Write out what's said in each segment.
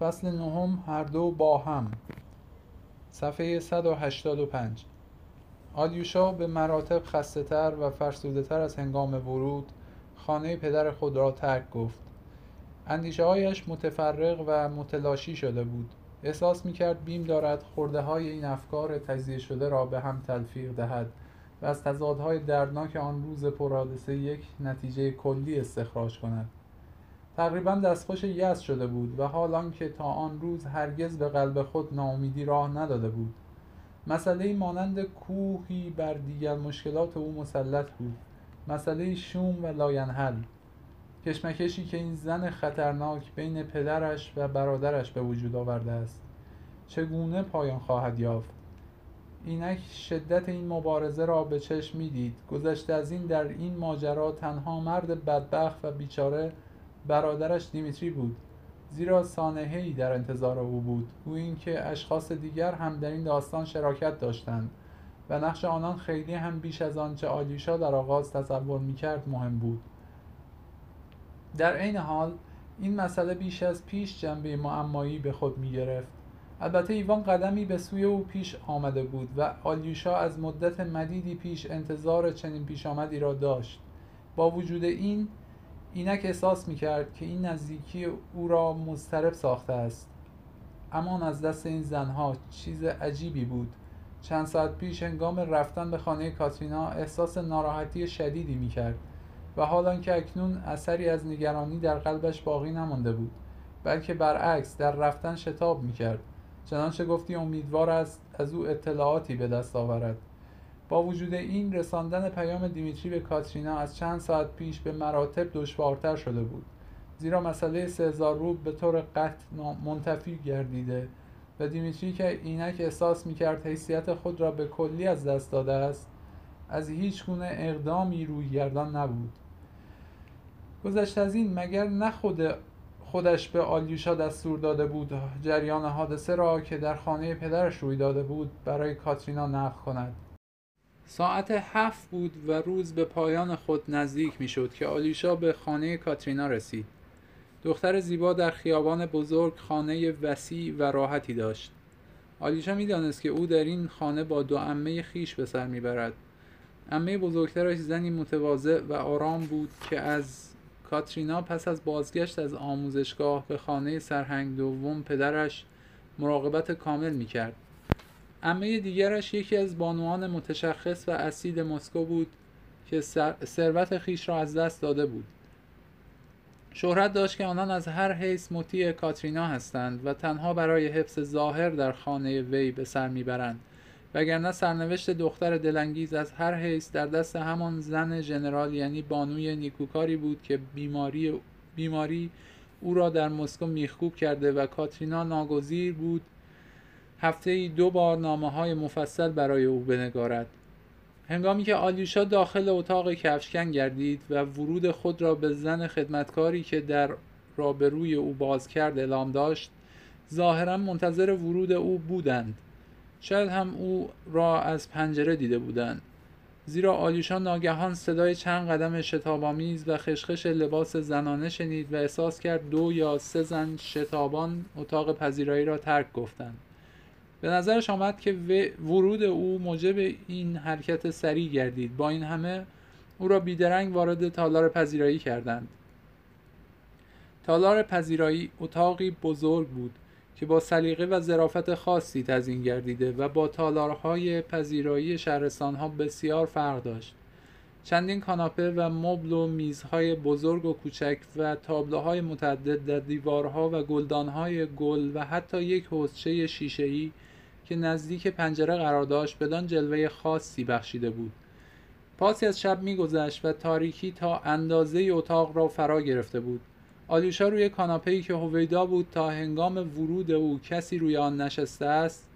فصل نهم هر دو با هم. صفحه 185 آلیوشا به مراتب خسته تر و فرسوده تر از هنگام ورود خانه پدر خود را ترک گفت. اندیشه هایش متفرق و متلاشی شده بود. احساس می کرد بیم دارد خورده های این افکار تجزیه شده را به هم تلفیق دهد و از تضادهای دردناک آن روز پرحادثه یک نتیجه کلی استخراج کند. تقریبا دستخوش یأس شده بود و حال آنکه تا آن روز هرگز به قلب خود ناامیدی راه نداده بود. مسئله مانند کوهی بر دیگر مشکلات او مسلط بود. مسئله شوم و لاینحل. کشمکشی که این زن خطرناک بین پدرش و برادرش به وجود آورده است. چگونه پایان خواهد یافت؟ اینک شدت این مبارزه را به چشم می‌دید. گذشته از این در این ماجرا تنها مرد بدبخت و بیچاره برادرش دیمیتری بود زیرا سانحهای در انتظار او بود. گویی اینکه اشخاص دیگر هم در این داستان شراکت داشتند و نقش آنان خیلی هم بیش از آنچه آلیوشا در آغاز تصور می‌کرد مهم بود. در عین حال این مسئله بیش از پیش جنبه معمایی به خود می‌گرفت. البته ایوان قدمی به سوی او پیش آمده بود و آلیوشا از مدت مدیدی پیش انتظار چنین پیش آمدی را داشت. با وجود این اینک احساس می‌کرد که این نزدیکی او را مضطرب ساخته است. امان از دست این زنها چیز عجیبی بود. چند ساعت پیش هنگام رفتن به خانه کاترینا احساس ناراحتی شدیدی می‌کرد و حالا که اکنون اثری از نگرانی در قلبش باقی نمانده بود بلکه برعکس در رفتن شتاب می‌کرد. چنانچه گفتی امیدوار است از او اطلاعاتی به دست آورد. با وجود این رساندن پیام دیمیتری به کاترینا از چند ساعت پیش به مراتب دشوارتر شده بود. زیرا مسئله سهزار روب به طور قطع منتفی گردیده و دیمیتری که اینک احساس می‌کرد حیثیت خود را به کلی از دست داده است از هیچ گونه اقدامی روی گردان نبود. گذشته از این مگر نه خود خودش به آلیوشا دستور داده بود جریان حادثه را که در خانه پدرش روی داده بود برای کاترینا نقل کند. ساعت هفت بود و روز به پایان خود نزدیک می شد که آلیوشا به خانه کاترینا رسید. دختر زیبا در خیابان بزرگ خانه وسیع و راحتی داشت. آلیوشا می‌دانست که او در این خانه با دو عمه خیش به سر می‌برد. عمه بزرگترش زنی متواضع و آرام بود که از کاترینا پس از بازگشت از آموزشگاه به خانه سرهنگ دوم پدرش مراقبت کامل می‌کرد. عمه دیگرش یکی از بانوان متشخص و اصیل مسکو بود که ثروت خیش را از دست داده بود. شهرت داشت که آنان از هر حیث مطیع کاترینا هستند و تنها برای حفظ ظاهر در خانه وی به سر می‌برند وگرنه سرنوشت دختر دلانگیز از هر حیث در دست همان زن ژنرال یعنی بانوی نیکوکاری بود که بیماری بیماری او را در مسکو میخکوب کرده و کاترینا ناگزیر بود هفته ای دو بار نامه های مفصل برای او بنگارد. هنگامی که آلیوشا داخل اتاق کفشکن گردید و ورود خود را به زن خدمتکاری که در رابروی او باز کرد اعلام داشت ظاهرا منتظر ورود او بودند. شاید هم او را از پنجره دیده بودند. زیرا آلیوشا ناگهان صدای چند قدم شتابآمیز و خشخش لباس زنانه شنید و احساس کرد دو یا سه زن شتابان اتاق پذیرایی را ترک گفتند. به نظرش آمد که ورود او موجب این حرکت سریع گردید. با این همه او را بیدرنگ وارد تالار پذیرایی کردند. تالار پذیرایی اتاقی بزرگ بود که با سلیقه و ظرافت خاصی تزین گردیده و با تالارهای پذیرایی شهرستانها بسیار فرق داشت. چندین کاناپه و مبل و میزهای بزرگ و کوچک و تابلوهای متعدد در دیوارها و گلدانهای گل و حتی یک حوضچه شیشهای که نزدیک پنجره قرار داشت بدان جلوه خاصی بخشیده بود. پاسی از شب میگذشت و تاریکی تا اندازه اتاق را فرا گرفته بود. آلیوشا روی کاناپه‌ای که هویدا بود تا هنگام ورود او کسی روی آن نشسته است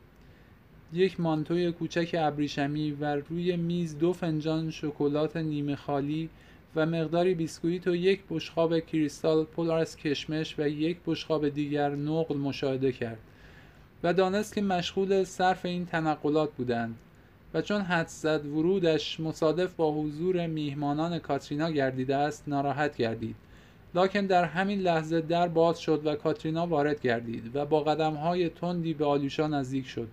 یک مانتوی کوچک ابریشمی و روی میز دو فنجان شکلات نیمه خالی و مقداری بیسکویت و یک بشقاب کریستال پر از کشمش و یک بشقاب دیگر نقل مشاهده کرد. و دانست که مشغول صرف این تنقلات بودند و چون حد زد ورودش مصادف با حضور میهمانان کاترینا گردیده است ناراحت گردید. لاکن در همین لحظه در باز شد و کاترینا وارد گردید و با قدم های تندی به آلیوشا نزدیک شد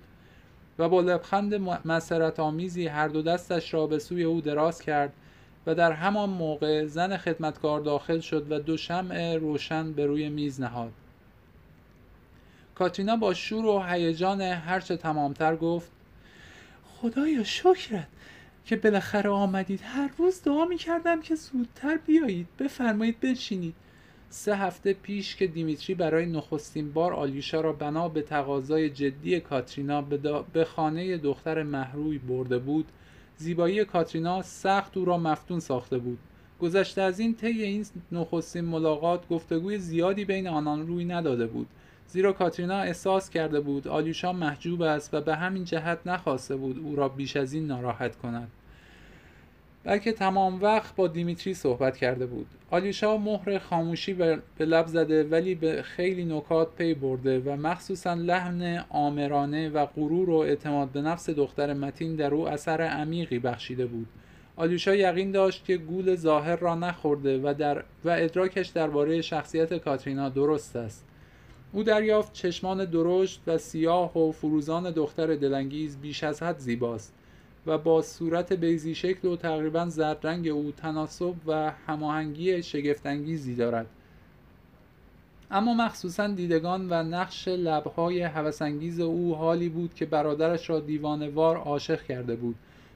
و با لبخند مسرت آمیزی هر دو دستش را به سوی او دراز کرد و در همان موقع زن خدمتکار داخل شد و دو شمع روشن به روی میز نهاد. کاترینا با شور و هیجان هرچه تمامتر گفت خدایا شکرت که بالاخره آمدید. هر روز دعا می کردم که زودتر بیایید. بفرمایید بنشینید. سه هفته پیش که دیمیتری برای نخستین بار آلیوشا را بنا به تقاضای جدی کاترینا به خانه دختر محروی برده بود زیبایی کاترینا سخت او را مفتون ساخته بود. گذشته از این طی این نخستین ملاقات گفتگوی زیادی بین آنان روی نداده بود. زیرا کاترینا احساس کرده بود آلیوشا محجوب است و به همین جهت نخواسته بود او را بیش از این ناراحت کند. بلکه تمام وقت با دیمیتری صحبت کرده بود. آلیوشا مهر خاموشی به لب زده ولی به خیلی نکات پی برده و مخصوصا لحن آمرانه و غرور و اعتماد به نفس دختر متین در او اثر عمیقی بخشیده بود. آلیوشا یقین داشت که گول ظاهر را نخورده و, در و ادراکش درباره شخصیت کاترینا درست است. او دریافت چشمان درشت و سیاه و فروزان دختر دلانگیز بیش از حد زیباست و با صورت بیزی شکل و تقریبا زرد رنگ او تناسب و هماهنگی شگفتانگیزی دارد اما مخصوصا دیدگان و نقش لبهای هوسانگیز او حالی بود که برادرش را دیوانوار عاشق کرده بود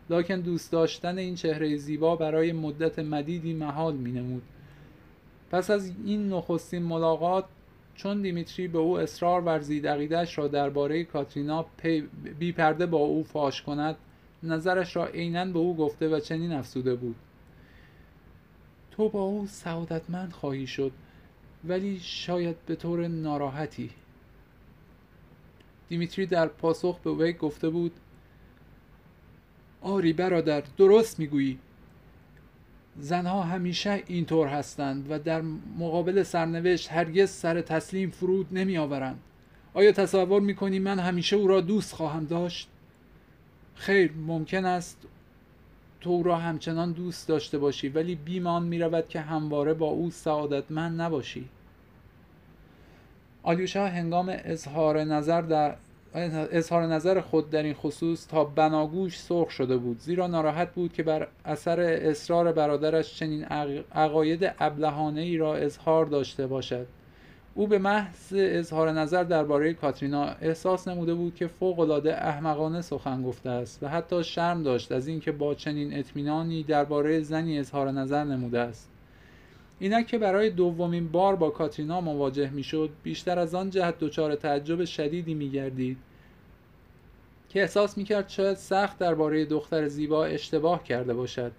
لکن دوست داشتن این چهره زیبا برای مدت مدیدی محال می نمود. پس از این نخستین ملاقات چون دیمیتری به او اصرار ورزید عقیدهش را درباره کاترینا بی پرده با او فاش کند نظرش را عینا به او گفته و چنین افسوده بود. تو با او سعادتمند خواهی شد ولی شاید به طور ناراحتی. دیمیتری در پاسخ به وی گفته بود آری برادر درست می‌گویی. زنها همیشه اینطور هستند و در مقابل سرنوشت هرگز سر تسلیم فرود نمی آورند آیا تصور می کنی من همیشه او را دوست خواهم داشت؟ خیر ممکن است تو را همچنان دوست داشته باشی ولی بیمان می رود که همواره با او سعادتمند نباشی آلیوشا هنگام اظهار نظر در اظهار نظر خود در این خصوص تا بناگوش سرخ شده بود. زیرا ناراحت بود که بر اثر اصرار برادرش چنین عقاید ابلهانه ای را اظهار داشته باشد. او به محض اظهار نظر درباره کاترینا احساس نموده بود که فوقالعاده احمقانه سخن گفته است و حتی شرم داشت از اینکه با چنین اطمینانی درباره زنی اظهار نظر نموده است. اینک که برای دومین بار با کاترینا مواجه می‌شد بیشتر از آن جهت دچار تعجب شدیدی میگردید که احساس می‌کرد شاید سخت درباره دختر زیبا اشتباه کرده باشد.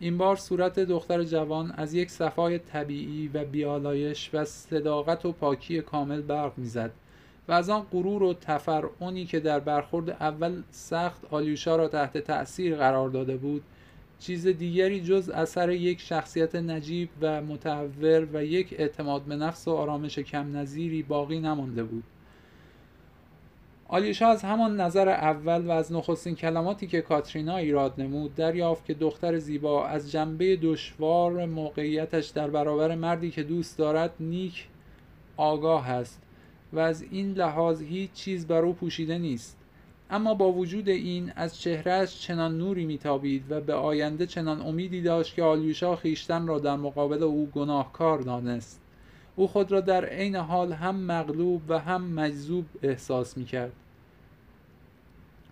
این بار صورت دختر جوان از یک صفای طبیعی و بیالایش و صداقت و پاکی کامل برق می‌زد و از آن غرور و تفرعنی که در برخورد اول سخت آلیوشا را تحت تأثیر قرار داده بود چیز دیگری جز اثر یک شخصیت نجیب و متحور و یک اعتماد به نفس و آرامش کم نظیری باقی نمانده بود. آلیوشا از همان نظر اول و از نخستین کلماتی که کاترینا ایراد نمود دریافت که دختر زیبا از جنبه دشوار موقعیتش در برابر مردی که دوست دارد نیک آگاه است و از این لحاظ هیچ چیز بر او پوشیده نیست. اما با وجود این از چهرهش چنان نوری میتابید و به آینده چنان امیدی داشت که آلیوشا خیشتن را در مقابل او گناهکار دانست. او خود را در عین حال هم مغلوب و هم مجذوب احساس می‌کرد.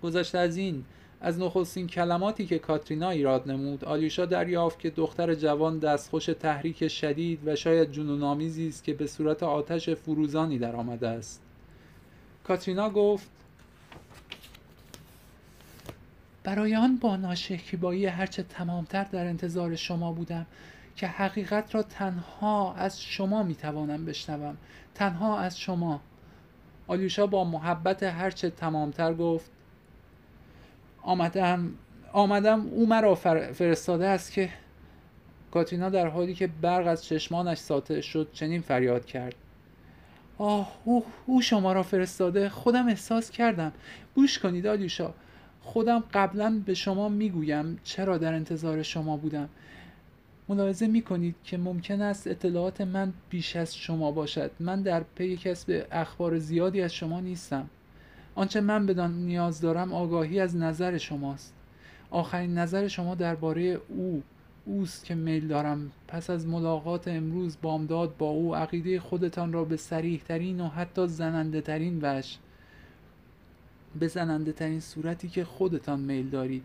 گذشته از این از نخستین کلماتی که کاترینا ایراد نمود آلیوشا دریافت که دختر جوان دستخوش تحریک شدید و شاید جنونآمیزی است که به صورت آتش فروزانی در آمده است. کاترینا گفت برای آن با ناشکیبایی هرچه تمامتر در انتظار شما بودم که حقیقت را تنها از شما می‌توانم بشنوم. تنها از شما. آلیوشا با محبت هرچه تمامتر گفت آمدم آمدم او مرا فرستاده است که کاتینا در حالی که برق از چشمانش ساطع شد چنین فریاد کرد. آه او, او شما را فرستاده خودم احساس کردم. گوش کنید آلیوشا خودم قبلا به شما می‌گویم چرا در انتظار شما بودم. ملاحظه می کنید که ممکن است اطلاعات من بیش از شما باشد. من در پی کسب اخبار زیادی از شما نیستم. آنچه من بدان نیاز دارم آگاهی از نظر شماست. آخرین نظر شما درباره او اوست که میل دارم. پس از ملاقات امروز بامداد با او عقیده خودتان را به سریح ترین و حتی زننده ترین وش به زننده ترین صورتی که خودتان میل دارید.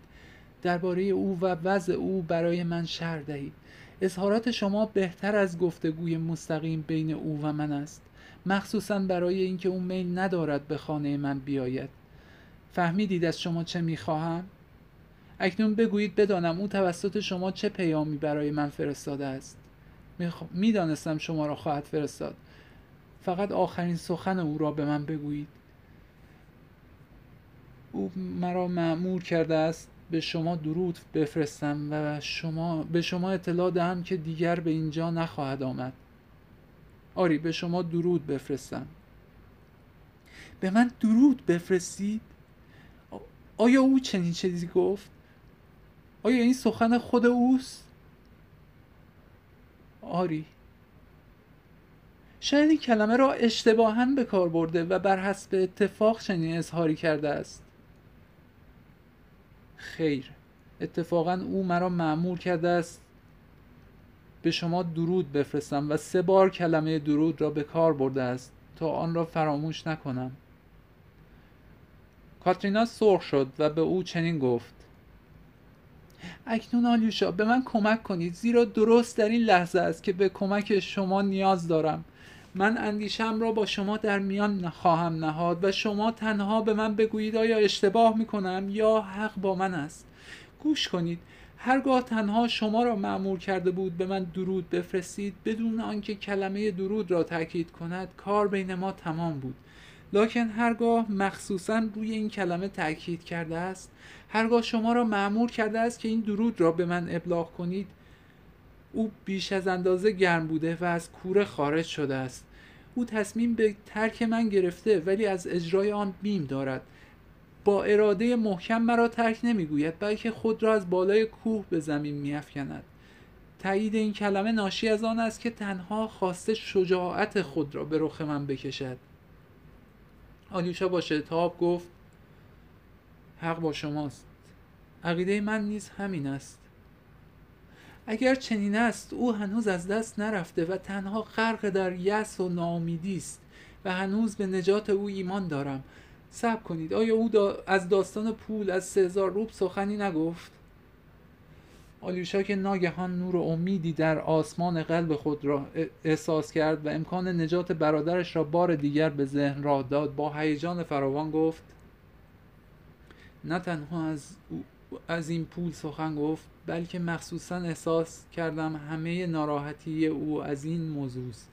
درباره او و وضع او برای من شهر دهید. اظهارات شما بهتر از گفتگوی مستقیم بین او و من است. مخصوصا برای اینکه او میل ندارد به خانه من بیاید. فهمیدید از شما چه می‌خواهم؟ اکنون بگویید بدانم او توسط شما چه پیامی برای من فرستاده است. می‌دانستم شما را خواهد فرستاد. فقط آخرین سخن او را به من بگویید. او مرا معمور کرده است به شما درود بفرستم و شما به شما اطلاع دهم که دیگر به اینجا نخواهد آمد. آری به شما درود بفرستم. به من درود بفرستید؟ آیا او چنین چیزی گفت؟ آیا این سخن خود اوست؟ آری. شاید این کلمه را اشتباها به کار برده و بر حسب اتفاق چنین اظهاری کرده است. خیر. اتفاقا او مرا معمور کرده است به شما درود بفرستم و سه بار کلمه درود را به کار برده است تا آن را فراموش نکنم. کاترینا سرخ شد و به او چنین گفت اکنون آلیوشا به من کمک کنید زیرا درست در این لحظه است که به کمک شما نیاز دارم. من اندیشم را با شما در میان خواهم نهاد و شما تنها به من بگویید آیا اشتباه می کنم یا حق با من است. گوش کنید. هرگاه تنها شما را معمور کرده بود به من درود بفرستید بدون آنکه کلمه درود را تاکید کند کار بین ما تمام بود. لکن هرگاه مخصوصا روی این کلمه تاکید کرده است هرگاه شما را معمور کرده است که این درود را به من ابلاغ کنید او بیش از اندازه گرم بوده و از کوره خارج شده است. او تصمیم به ترک من گرفته ولی از اجرای آن بیم دارد. با اراده محکم مرا ترک نمی‌گوید بلکه خود را از بالای کوه به زمین میافکند. تایید این کلمه ناشی از آن است که تنها خواسته شجاعت خود را به رخ من بکشد. آلیوشا با شتاب گفت حق با شماست. عقیده من نیز همین است. اگر چنین است او هنوز از دست نرفته و تنها غرق در یس و ناامیدی است و هنوز به نجات او ایمان دارم. صبر کنید. آیا او از داستان پول از سه هزار روب سخنی نگفت؟ آلیوشا که ناگهان نور و امیدی در آسمان قلب خود را احساس کرد و امکان نجات برادرش را بار دیگر به ذهن راه داد با هیجان فراوان گفت نه تنها از, از این پول سخن گفت بلکه مخصوصا احساس کردم همه ناراحتی او از این موضوع است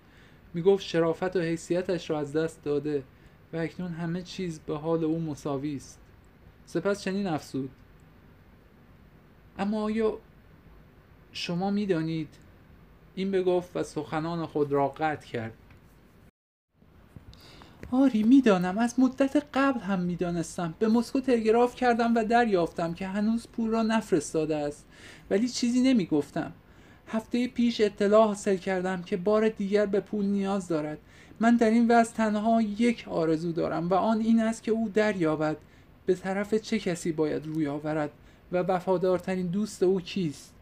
می‌گفت شرافت و حیثیتش را از دست داده و اکنون همه چیز به حال او مساوی است سپس چنین افسود اما آیا شما می‌دانید این بگفت و سخنان خود را قطع کرد؟ آری می‌دانم. از مدت قبل هم می‌دانستم. به مسکو تلگراف کردم و دریافتم که هنوز پول را نفرستاده است. ولی چیزی نمی‌گفتم. هفته پیش اطلاع حاصل کردم که بار دیگر به پول نیاز دارد. من در این وضع تنها یک آرزو دارم و آن این است که او دریابد. به طرف چه کسی باید روی آورد و وفادارترین دوست او کیست؟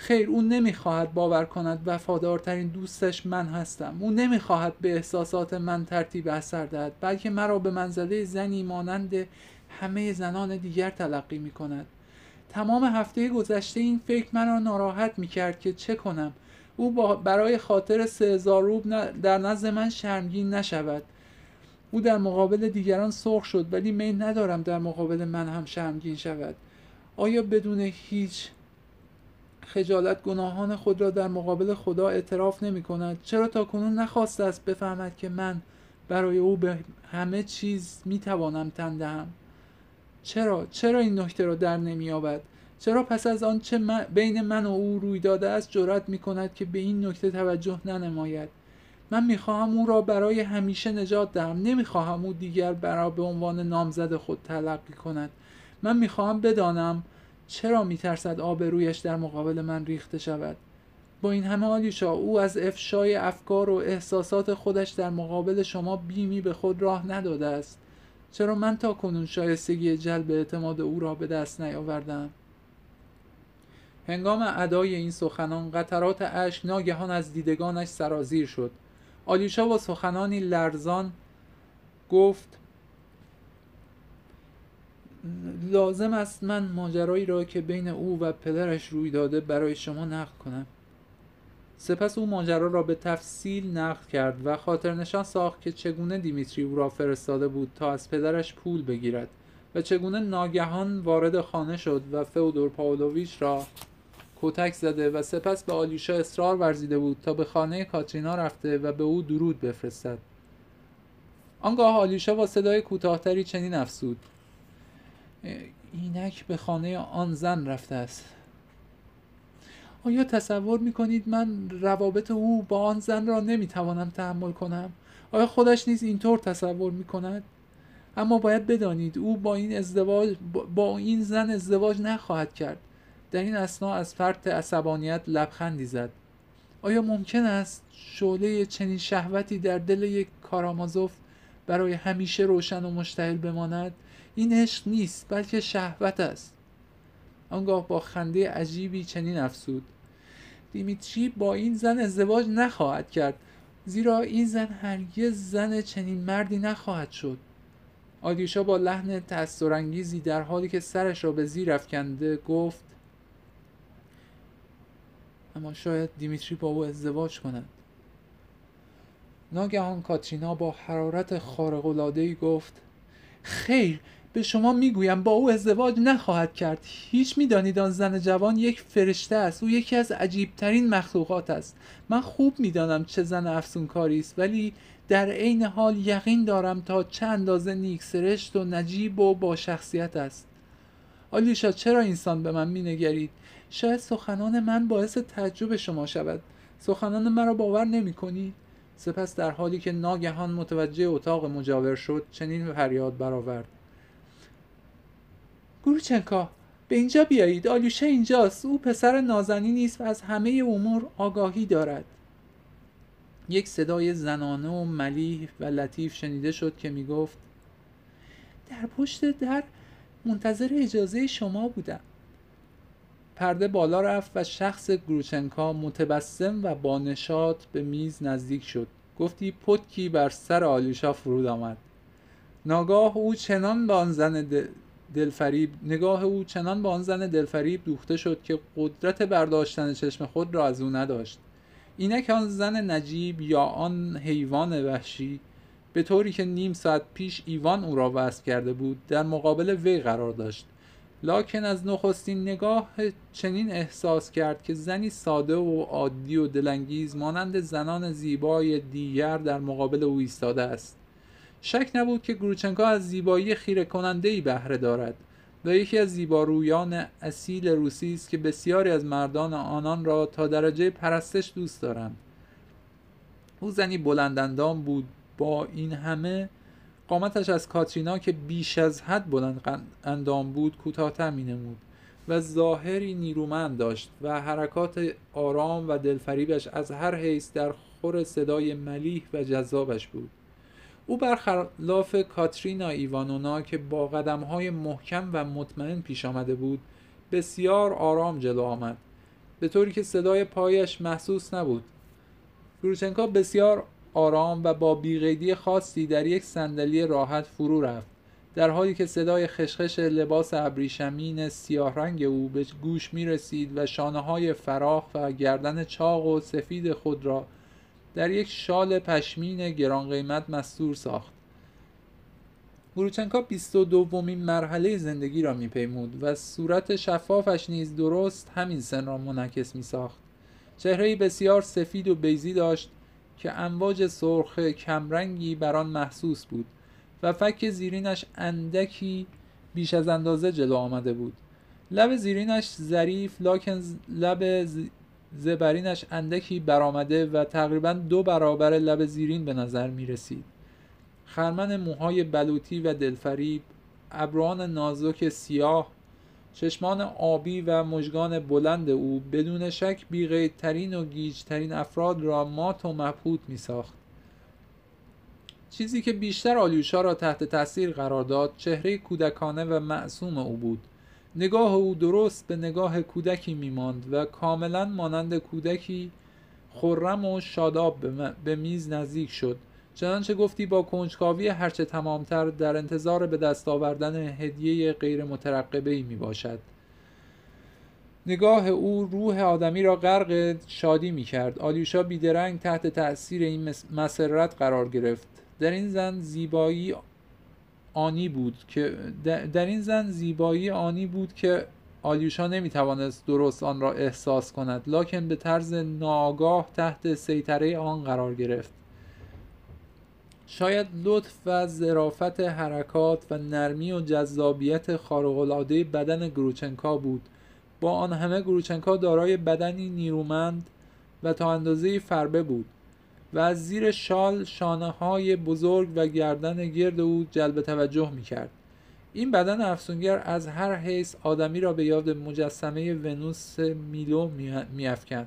خیر او نمی‌خواهد باور کند وفادارترین دوستش من هستم. او نمی‌خواهد به احساسات من ترتیب اثر دهد بلکه مرا به منزله زنی مانند همه زنان دیگر تلقی می کند تمام هفته گذشته این فکر مرا ناراحت می کرد که چه کنم؟ او برای خاطر سه روب در نزد من شرمگین نشود. او در مقابل دیگران سرخ شد ولی میل ندارم در مقابل من هم شرمگین شود. آیا بدون هیچ خجالت گناهان خود را در مقابل خدا اعتراف نمی کند چرا تا کنون نخواسته است بفهمد که من برای او به همه چیز می توانم تن دهم؟ چرا؟ چرا این نکته را در نمییابد؟ چرا پس از آنچه بین من و او روی داده است جرأت می کند که به این نکته توجه ننماید؟ من می‌خواهم او را برای همیشه نجات دهم. نمی‌خواهم او دیگر برای به عنوان نامزد خود تلقی کند. من می‌خواهم بدانم چرا میترسد آبرویش در مقابل من ریخته شود؟ با این همه آلیوشا او از افشای افکار و احساسات خودش در مقابل شما بیمی به خود راه نداده است. چرا من تا کنون شایستگی جلب اعتماد او را به دست نیاوردم؟ هنگام ادای این سخنان قطرات اشک ناگهان از دیدگانش سرازیر شد. آلیوشا با سخنانی لرزان گفت لازم است من ماجرایی را که بین او و پدرش روی داده برای شما نقل کنم. سپس او ماجرا را به تفصیل نقل کرد و خاطر نشان ساخت که چگونه دیمیتری او را فرستاده بود تا از پدرش پول بگیرد و چگونه ناگهان وارد خانه شد و فودور پاولویچ را کتک زده و سپس به آلیوشا اصرار ورزیده بود تا به خانه کاترینا رفته و به او درود بفرستد. آنگاه آلیوشا با صدای کوتاهتری چنین افسود اینک به خانه آن زن رفته است آیا تصور می کنید من روابط او با آن زن را نمی توانم تحمل کنم؟ آیا خودش نیز اینطور تصور می کند؟ اما باید بدانید او با این ازدواج با این زن ازدواج نخواهد کرد در این اسنا از فرط عصبانیت لبخندی زد آیا ممکن است شعله چنین شهوتی در دل یک کارامازوف برای همیشه روشن و مشتعل بماند این عشق نیست بلکه شهوت است. آنگاه با خنده عجیبی چنین افسود دیمیتری با این زن ازدواج نخواهد کرد زیرا این زن هرگز زن چنین مردی نخواهد شد. آدیشا با لحن تأثیرانگیزی در حالی که سرش را به زیر افکنده گفت اما شاید دیمیتری با او ازدواج کند. ناگهان کاترینا با حرارت خارق‌العاده‌ای گفت خیر به شما می‌گویم با او ازدواج نخواهد کرد. هیچ می‌دانید آن زن جوان یک فرشته است او یکی از عجیبترین مخلوقات است. من خوب می‌دانم چه زن افسونکاری است ولی در عین حال یقین دارم تا چه اندازه نیک سرشت و نجیب و با شخصیت است. آلیشا چرا انسان به من مینگرید؟ شاید سخنان من باعث تعجب شما شود. سخنان مرا باور نمی کنید سپس در حالی که ناگهان متوجه اتاق مجاور شد چنین فریاد برآورد. گروچنکا به اینجا بیایید. آلیوشه اینجاست. او پسر نازنی نیست و از همه امور آگاهی دارد. یک صدای زنانه و ملیح و لطیف شنیده شد که می گفت در پشت در منتظر اجازه شما بودم. پرده بالا رفت و شخص گروچنکا متبسم و با نشاط به میز نزدیک شد. گفتی پتکی بر سر آلیوشا فرود آمد. ناگاه او چنان به آن زن دلفریب. نگاه او چنان به آن زن دلفریب دوخته شد که قدرت برداشتن چشم خود را از او نداشت. اینک آن زن نجیب یا آن حیوان وحشی به طوری که نیم ساعت پیش ایوان او را وصل کرده بود در مقابل وی قرار داشت. لاکن از نخستین نگاه چنین احساس کرد که زنی ساده و عادی و دلانگیز مانند زنان زیبای دیگر در مقابل او ایستاده است. شک نبود که گروچنکا از زیبایی خیره کننده ای بهره دارد و یکی از زیبارویان اصیل روسی است که بسیاری از مردان آنان را تا درجه پرستش دوست دارند. او زنی بلندندان بود. با این همه قامتش از کاترینا که بیش از حد بلند اندام بود کوتاهتر نمود و ظاهری نیرومند داشت و حرکات آرام و دلفریبش از هر حیث در خور صدای ملیح و جذابش بود. او برخلاف کاترینا ایوانونا که با قدمهای محکم و مطمئن پیش آمده بود بسیار آرام جلو آمد. به طوری که صدای پایش محسوس نبود. گروچنکا بسیار آرام و با بیقیدی خاصی در یک صندلی راحت فرو رفت در حالی که صدای خشخش لباس ابریشمین سیاه رنگ او به گوش می رسید و شانه های فراخ و گردن چاق و سفید خود را در یک شال پشمین گران قیمت مستور ساخت. گروچنکا بیست و دومین مرحله زندگی را میپیمود و صورت شفافش نیز درست همین سن را منعکس می ساخت چهره بسیار سفید و بیزی داشت که امواج سرخ کمرنگی بر آن محسوس بود و فک زیرینش اندکی بیش از اندازه جلو آمده بود. لب زیرینش ظریف لاکن لب زبرینش اندکی برآمده و تقریبا دو برابر لب زیرین به نظر می رسید خرمن موهای بلوطی و دلفریب ابروان نازک سیاه چشمان آبی و مژگان بلند او بدون شک بیقیدترین و گیجترین افراد را مات و مبهوت می ساخت. چیزی که بیشتر آلیوشا را تحت تاثیر قرار داد چهره کودکانه و معصوم او بود نگاه او درست به نگاه کودکی میماند و کاملا مانند کودکی خرم و شاداب به میز نزدیک شد چنانچه گفتی با کنجکاوی هرچه تمامتر در انتظار به دست آوردن هدیه غیر مترقبه ای می باشد. نگاه او روح آدمی را غرق شادی می کرد. آلیوشا بیدرنگ تحت تأثیر این مسرت قرار گرفت. در این زن زیبایی آنی بود که در این زن زیبایی آنی بود که آلیوشا نمی توانست درست آن را احساس کند لکن به طرز ناآگاه تحت سیطره آن قرار گرفت. شاید لطف و ظرافت حرکات و نرمی و جذابیت خارق‌العاده بدن گروچنکا بود. با آن همه گروچنکا دارای بدنی نیرومند و تا اندازه فربه بود. و از زیر شال شانه های بزرگ و گردن گرد او جلب توجه می کرد. این بدن افسونگر از هر حیث آدمی را به یاد مجسمه ونوس میلو میافکند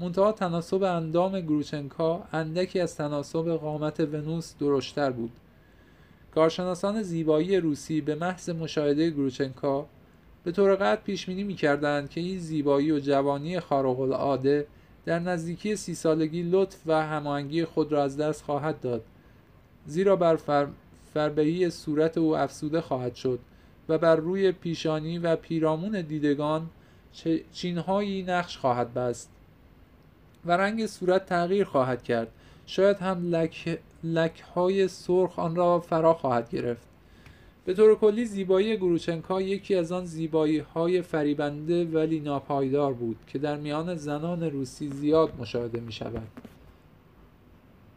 منتها تناسب اندام گروچنکا اندکی از تناسب قامت ونوس درشتر بود کارشناسان زیبایی روسی به محض مشاهده گروچنکا به طور قطع پیش بینی می‌کردند که این زیبایی و جوانی خارق العاده در نزدیکی سی سالگی لطف و هماهنگی خود را از دست خواهد داد. زیرا بر فر... فربهی صورت او افسوده خواهد شد و بر روی پیشانی و پیرامون دیدگان چینهایی نقش خواهد بست. و رنگ صورت تغییر خواهد کرد. شاید هم لک, لک های سرخ آن را فرا خواهد گرفت. به طور کلی زیبایی گروچنکا یکی از آن زیبایی های فریبنده ولی ناپایدار بود که در میان زنان روسی زیاد مشاهده می شود.